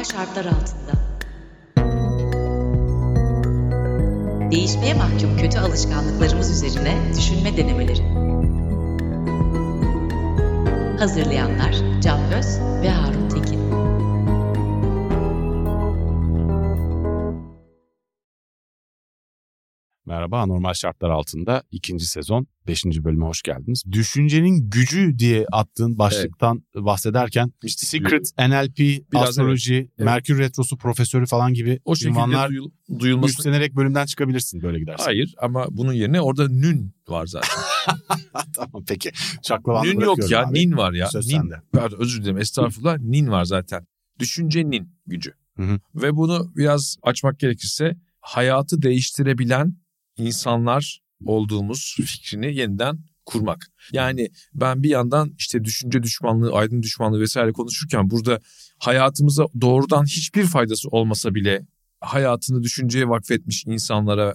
Anormal şartlar altında. Değişmeye mahkum kötü alışkanlıklarımız üzerine düşünme denemeleri. Hazırlayanlar Can Öz ve Harun Merhaba, Anormal Şartlar Altında ikinci sezon 5. bölüme hoş geldiniz. Düşüncenin gücü diye attığın başlıktan bahsederken Secret, NLP, Biraz astroloji, evet. Merkür Retrosu profesörü falan gibi O ünvanlar duyul, duyulması... üstlenerek bölümden çıkabilirsin böyle gidersen. Hayır ama bunun yerine orada nün var zaten. tamam peki. Şaklavanı nün yok ya, abi. nin var ya. Söz nin, sende. Pardon özür dilerim estağfurullah, nin var zaten. Düşüncenin gücü. Hı hı. Ve bunu biraz açmak gerekirse hayatı değiştirebilen insanlar olduğumuz fikrini yeniden kurmak. Yani ben bir yandan işte düşünce düşmanlığı, aydın düşmanlığı vesaire konuşurken burada hayatımıza doğrudan hiçbir faydası olmasa bile hayatını düşünceye vakfetmiş insanlara,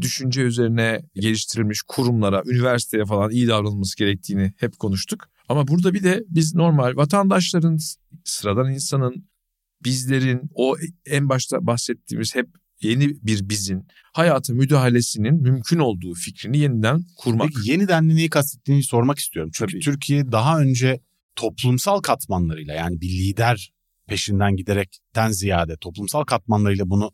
düşünce üzerine geliştirilmiş kurumlara, üniversiteye falan iyi davranılması gerektiğini hep konuştuk. Ama burada bir de biz normal vatandaşların, sıradan insanın, bizlerin o en başta bahsettiğimiz hep yeni bir bizin hayata müdahalesinin mümkün olduğu fikrini yeniden kurmak. Peki yeniden neyi kastettiğini sormak istiyorum. Çünkü Tabii. Türkiye daha önce toplumsal katmanlarıyla yani bir lider peşinden giderekten ziyade toplumsal katmanlarıyla bunu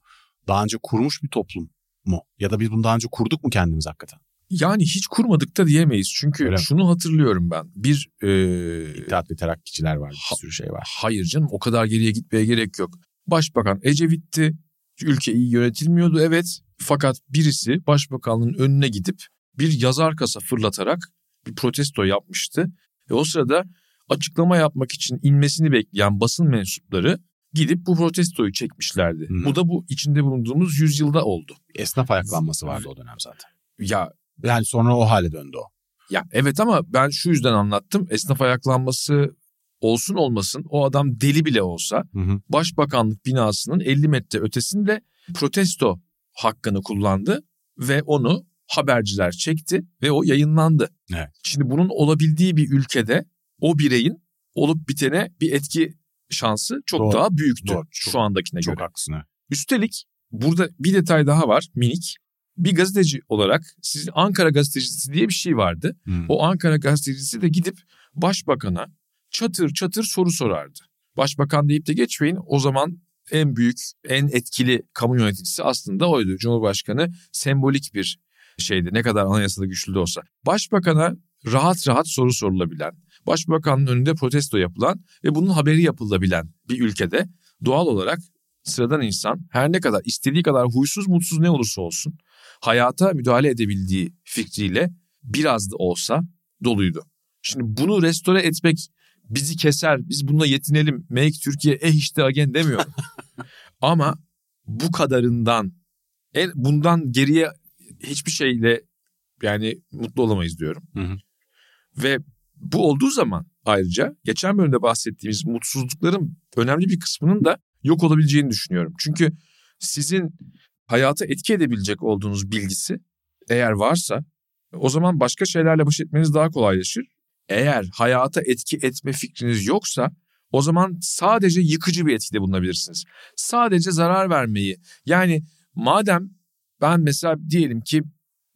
daha önce kurmuş bir toplum mu? Ya da biz bunu daha önce kurduk mu kendimiz hakikaten? Yani hiç kurmadık da diyemeyiz. Çünkü Öyle mi? şunu hatırlıyorum ben. Bir e, İttihat ve terakkiçiler var, bir sürü şey var. hayır canım o kadar geriye gitmeye gerek yok. Başbakan Ecevit'ti. Ülke iyi yönetilmiyordu evet. Fakat birisi başbakanlığın önüne gidip bir yazar kasa fırlatarak bir protesto yapmıştı. Ve o sırada açıklama yapmak için inmesini bekleyen basın mensupları gidip bu protestoyu çekmişlerdi. Hı. Bu da bu içinde bulunduğumuz yüzyılda oldu. Esnaf ayaklanması vardı o dönem zaten. Ya Yani sonra o hale döndü o. Ya evet ama ben şu yüzden anlattım. Esnaf ayaklanması olsun olmasın o adam deli bile olsa Hı hı. başbakanlık binasının 50 metre ötesinde protesto hakkını kullandı ve onu haberciler çekti ve o yayınlandı. Evet. Şimdi bunun olabildiği bir ülkede o bireyin olup bitene bir etki şansı çok Doğru. daha büyüktü Doğru. Çok- şu andakine Çok göre. haklısın. ha. Üstelik burada bir detay daha var minik. Bir gazeteci olarak sizin Ankara gazetecisi diye bir şey vardı. Hı. O Ankara gazetecisi de gidip başbakana çatır çatır soru sorardı. Başbakan deyip de geçmeyin o zaman en büyük, en etkili kamu yöneticisi aslında oydu. Cumhurbaşkanı sembolik bir şeydi ne kadar anayasada güçlü de olsa. Başbakana rahat rahat soru sorulabilen, başbakanın önünde protesto yapılan ve bunun haberi yapılabilen bir ülkede doğal olarak sıradan insan her ne kadar istediği kadar huysuz mutsuz ne olursa olsun hayata müdahale edebildiği fikriyle biraz da olsa doluydu. Şimdi bunu restore etmek bizi keser, biz bununla yetinelim, make Türkiye eh işte again demiyorum. Ama bu kadarından, en, bundan geriye hiçbir şeyle yani mutlu olamayız diyorum. Hı hı. Ve bu olduğu zaman ayrıca geçen bölümde bahsettiğimiz mutsuzlukların önemli bir kısmının da yok olabileceğini düşünüyorum. Çünkü sizin hayata etki edebilecek olduğunuz bilgisi eğer varsa o zaman başka şeylerle baş etmeniz daha kolaylaşır. Eğer hayata etki etme fikriniz yoksa o zaman sadece yıkıcı bir etkide bulunabilirsiniz. Sadece zarar vermeyi yani madem ben mesela diyelim ki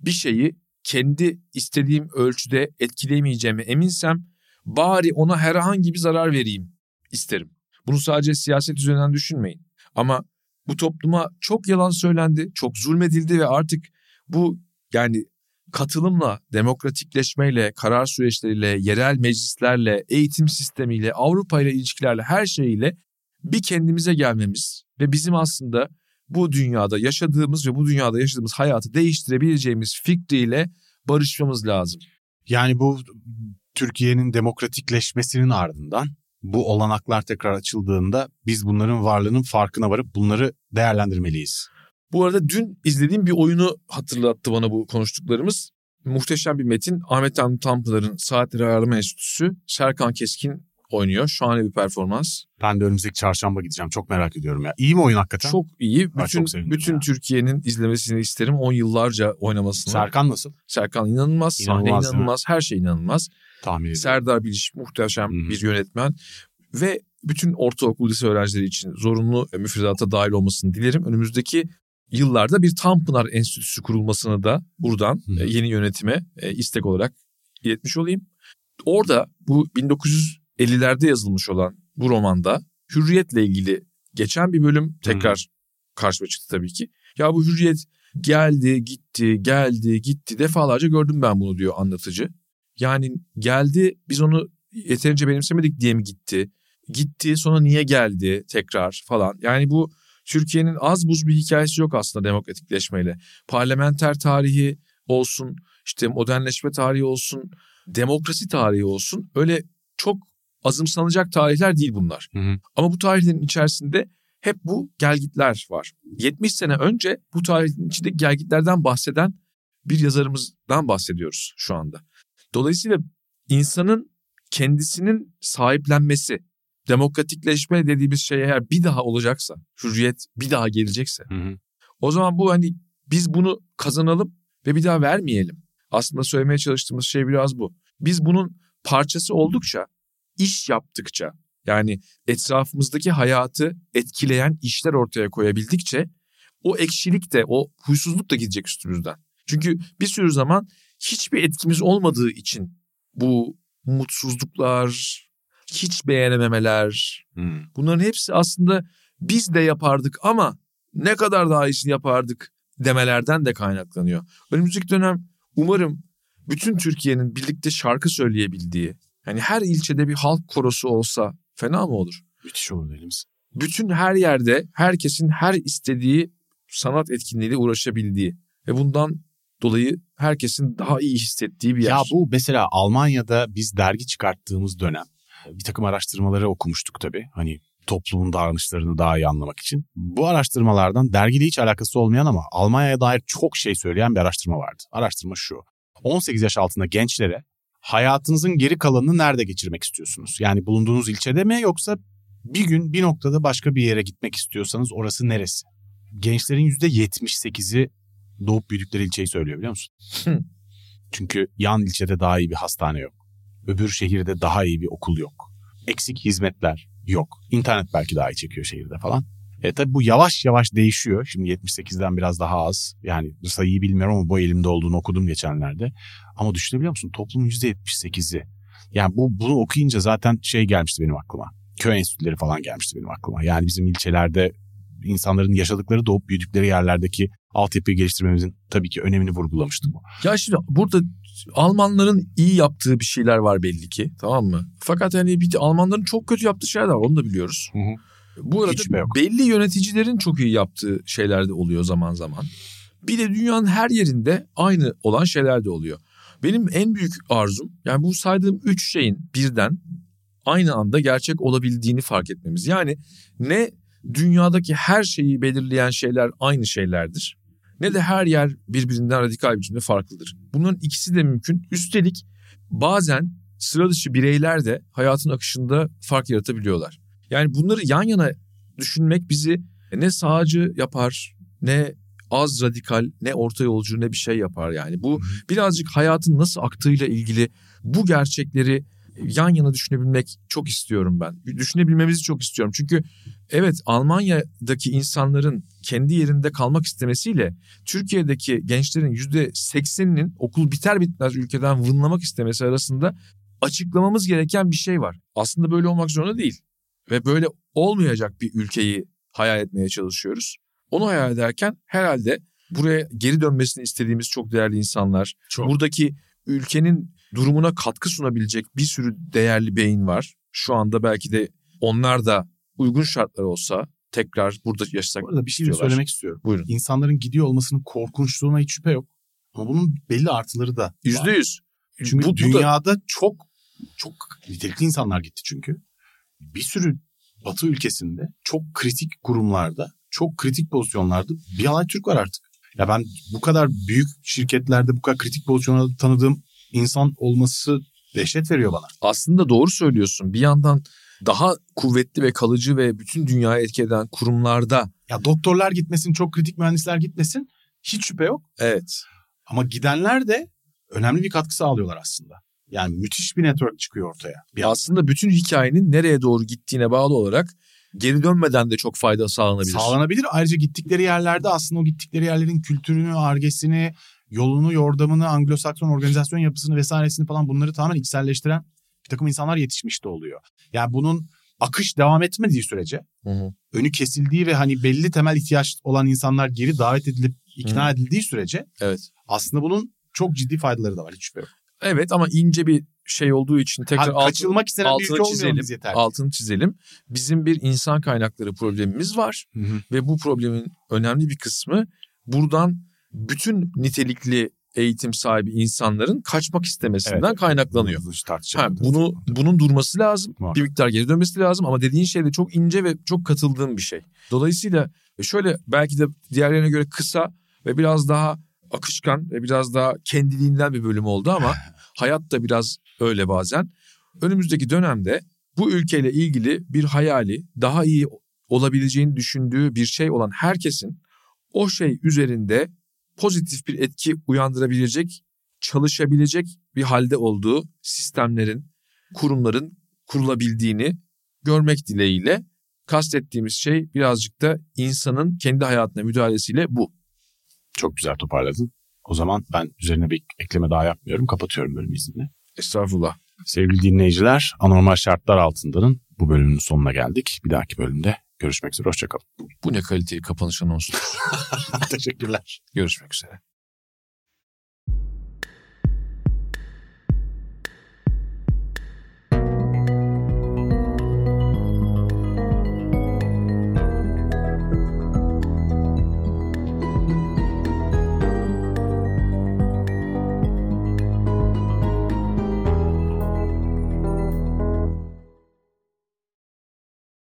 bir şeyi kendi istediğim ölçüde etkileyemeyeceğime eminsem bari ona herhangi bir zarar vereyim isterim. Bunu sadece siyaset üzerinden düşünmeyin. Ama bu topluma çok yalan söylendi, çok zulmedildi ve artık bu yani katılımla, demokratikleşmeyle, karar süreçleriyle, yerel meclislerle, eğitim sistemiyle, Avrupa ile ilişkilerle her şeyiyle bir kendimize gelmemiz ve bizim aslında bu dünyada yaşadığımız ve bu dünyada yaşadığımız hayatı değiştirebileceğimiz fikriyle barışmamız lazım. Yani bu Türkiye'nin demokratikleşmesinin ardından bu olanaklar tekrar açıldığında biz bunların varlığının farkına varıp bunları değerlendirmeliyiz. Bu arada dün izlediğim bir oyunu hatırlattı bana bu konuştuklarımız. Muhteşem bir metin. Ahmet Hamdi Tanpınar'ın Saatleri Ayarlama Enstitüsü. Serkan Keskin oynuyor. Şahane bir performans. Ben de önümüzdeki çarşamba gideceğim. Çok merak ediyorum ya. İyi mi oyun hakikaten? Çok iyi. Bütün, çok bütün. Türkiye'nin izlemesini isterim. 10 yıllarca oynamasını. Serkan nasıl? Serkan inanılmaz. Sahne İnanılmaz, mi? inanılmaz. Her şey inanılmaz. Tahmin ediyorum. Serdar Biliş muhteşem Hı hı. bir yönetmen. Ve bütün ortaokul lise öğrencileri için zorunlu müfredata dahil olmasını dilerim. Önümüzdeki yıllarda bir Tanpınar Enstitüsü kurulmasını da buradan Hı. e, yeni yönetime e, istek olarak iletmiş olayım. Orada bu 1950'lerde yazılmış olan bu romanda hürriyetle ilgili geçen bir bölüm tekrar karşıma çıktı tabii ki. Ya bu hürriyet geldi gitti geldi gitti defalarca gördüm ben bunu diyor anlatıcı. Yani geldi biz onu yeterince benimsemedik diye mi gitti? Gitti sonra niye geldi tekrar falan. Yani bu Türkiye'nin az buz bir hikayesi yok aslında demokratikleşmeyle. Parlamenter tarihi olsun, işte modernleşme tarihi olsun, demokrasi tarihi olsun. Öyle çok azımsanacak tarihler değil bunlar. Hı hı. Ama bu tarihlerin içerisinde hep bu gelgitler var. 70 sene önce bu tarihin içindeki gelgitlerden bahseden bir yazarımızdan bahsediyoruz şu anda. Dolayısıyla insanın kendisinin sahiplenmesi, demokratikleşme dediğimiz şey eğer bir daha olacaksa, hürriyet bir daha gelecekse Hı hı. o zaman bu hani biz bunu kazanalım ve bir daha vermeyelim. Aslında söylemeye çalıştığımız şey biraz bu. Biz bunun parçası oldukça, iş yaptıkça yani etrafımızdaki hayatı etkileyen işler ortaya koyabildikçe o ekşilik de o huysuzluk da gidecek üstümüzden. Çünkü bir sürü zaman hiçbir etkimiz olmadığı için bu mutsuzluklar, hiç beğenememeler, Hı. bunların hepsi aslında biz de yapardık ama ne kadar daha iyisini yapardık demelerden de kaynaklanıyor. Önümüzdeki dönem umarım bütün Türkiye'nin birlikte şarkı söyleyebildiği, yani her ilçede bir halk korosu olsa fena mı olur? Müthiş olur elimiz. Bütün her yerde herkesin her istediği sanat etkinliğiyle uğraşabildiği ve bundan dolayı herkesin daha iyi hissettiği bir yer. Ya bu mesela Almanya'da biz dergi çıkarttığımız dönem bir takım araştırmaları okumuştuk tabii. Hani toplumun davranışlarını daha iyi anlamak için. Bu araştırmalardan dergiyle hiç alakası olmayan ama Almanya'ya dair çok şey söyleyen bir araştırma vardı. Araştırma şu. 18 yaş altında gençlere hayatınızın geri kalanını nerede geçirmek istiyorsunuz? Yani bulunduğunuz ilçede mi yoksa bir gün bir noktada başka bir yere gitmek istiyorsanız orası neresi? Gençlerin %78'i doğup büyüdükleri ilçeyi söylüyor biliyor musun? Çünkü yan ilçede daha iyi bir hastane yok. Öbür şehirde daha iyi bir okul yok. Eksik hizmetler yok. İnternet belki daha iyi çekiyor şehirde falan. E tabi bu yavaş yavaş değişiyor. Şimdi 78'den biraz daha az. Yani sayıyı bilmiyorum ama bu elimde olduğunu okudum geçenlerde. Ama düşünebiliyor musun? Toplumun %78'i. Yani bu bunu okuyunca zaten şey gelmişti benim aklıma. Köy enstitüleri falan gelmişti benim aklıma. Yani bizim ilçelerde insanların yaşadıkları doğup büyüdükleri yerlerdeki altyapıyı geliştirmemizin tabii ki önemini vurgulamıştı bu. Ya şimdi burada Almanların iyi yaptığı bir şeyler var belli ki tamam mı? Fakat hani bir Almanların çok kötü yaptığı şeyler var onu da biliyoruz. Hı hı. Bu arada Hiç yok. belli yöneticilerin çok iyi yaptığı şeyler de oluyor zaman zaman. Bir de dünyanın her yerinde aynı olan şeyler de oluyor. Benim en büyük arzum yani bu saydığım üç şeyin birden aynı anda gerçek olabildiğini fark etmemiz. Yani ne dünyadaki her şeyi belirleyen şeyler aynı şeylerdir. Ne de her yer birbirinden radikal biçimde farklıdır. Bunların ikisi de mümkün. Üstelik bazen sıra dışı bireyler de hayatın akışında fark yaratabiliyorlar. Yani bunları yan yana düşünmek bizi ne sağcı yapar ne az radikal ne orta yolcu ne bir şey yapar yani. Bu birazcık hayatın nasıl aktığıyla ilgili bu gerçekleri yan yana düşünebilmek çok istiyorum ben. Düşünebilmemizi çok istiyorum. Çünkü evet Almanya'daki insanların kendi yerinde kalmak istemesiyle Türkiye'deki gençlerin %80'inin okul biter bitmez ülkeden vınlamak istemesi arasında açıklamamız gereken bir şey var. Aslında böyle olmak zorunda değil. Ve böyle olmayacak bir ülkeyi hayal etmeye çalışıyoruz. Onu hayal ederken herhalde buraya geri dönmesini istediğimiz çok değerli insanlar, Çok. buradaki ülkenin durumuna katkı sunabilecek bir sürü değerli beyin var. Şu anda belki de onlar da uygun şartlar olsa tekrar burada yaşasak Bu arada bir şey söylemek istiyorum. Buyurun. İnsanların gidiyor olmasının korkunçluğuna hiç şüphe yok. Ama bunun belli artıları da. Yüzde yüz. Çünkü Bu- bu da- dünyada çok çok nitelikli insanlar gitti çünkü. Bir sürü Batı ülkesinde çok kritik kurumlarda, çok kritik pozisyonlarda bir alay Türk var artık. Ya ben bu kadar büyük şirketlerde bu kadar kritik pozisyonlarda tanıdığım insan olması dehşet veriyor bana. aslında doğru söylüyorsun. Bir yandan daha kuvvetli ve kalıcı ve bütün dünyayı etki eden kurumlarda Ya doktorlar gitmesin, çok kritik mühendisler gitmesin hiç şüphe yok. evet Ama gidenler de önemli bir katkı sağlıyorlar aslında. Yani müthiş bir network çıkıyor ortaya. Bir Aslında bütün hikayenin nereye doğru gittiğine bağlı olarak geri dönmeden de çok fayda sağlanabilir. Sağlanabilir. Ayrıca gittikleri yerlerde aslında o gittikleri yerlerin kültürünü, argesini, yolunu, yordamını, Anglo-Sakson organizasyon yapısını vesairesini falan bunları tamamen içselleştiren bir takım insanlar yetişmiş de oluyor. Yani bunun akış devam etmediği sürece Hı hı. önü kesildiği ve hani belli temel ihtiyaç olan insanlar geri davet edilip ikna edildiği sürece Evet. aslında bunun çok ciddi faydaları da var hiç şüphe yok. Evet ama ince bir şey olduğu için tekrar Ha, altın- kaçılmak istenen bir altını olmayalım çizelim. biz yeter. altını çizelim. Bizim bir insan kaynakları problemimiz var Hı hı. ve bu problemin önemli bir kısmı buradan bütün nitelikli eğitim sahibi insanların kaçmak istemesinden Evet. kaynaklanıyor. Bunu Ha, bunu bunun durması lazım. Muhakkak. Bir miktar geri dönmesi lazım ama dediğin şey de çok ince ve çok katıldığım bir şey. Dolayısıyla şöyle belki de diğerlerine göre kısa ve biraz daha akışkan ve biraz daha kendiliğinden bir bölüm oldu ama hayat da biraz öyle bazen. Önümüzdeki dönemde bu ülkeyle ilgili bir hayali daha iyi olabileceğini düşündüğü bir şey olan herkesin o şey üzerinde pozitif bir etki uyandırabilecek, çalışabilecek bir halde olduğu sistemlerin, kurumların kurulabildiğini görmek dileğiyle kastettiğimiz şey birazcık da insanın kendi hayatına müdahalesiyle bu. Çok güzel toparladın. O zaman ben üzerine bir ekleme daha yapmıyorum. Kapatıyorum bölümü izinle. Estağfurullah. Sevgili dinleyiciler, anormal şartlar altındanın bu bölümünün sonuna geldik. Bir dahaki bölümde görüşmek üzere. Hoşçakalın. Bu ne kaliteli kapanış anonsu. Teşekkürler. Görüşmek üzere.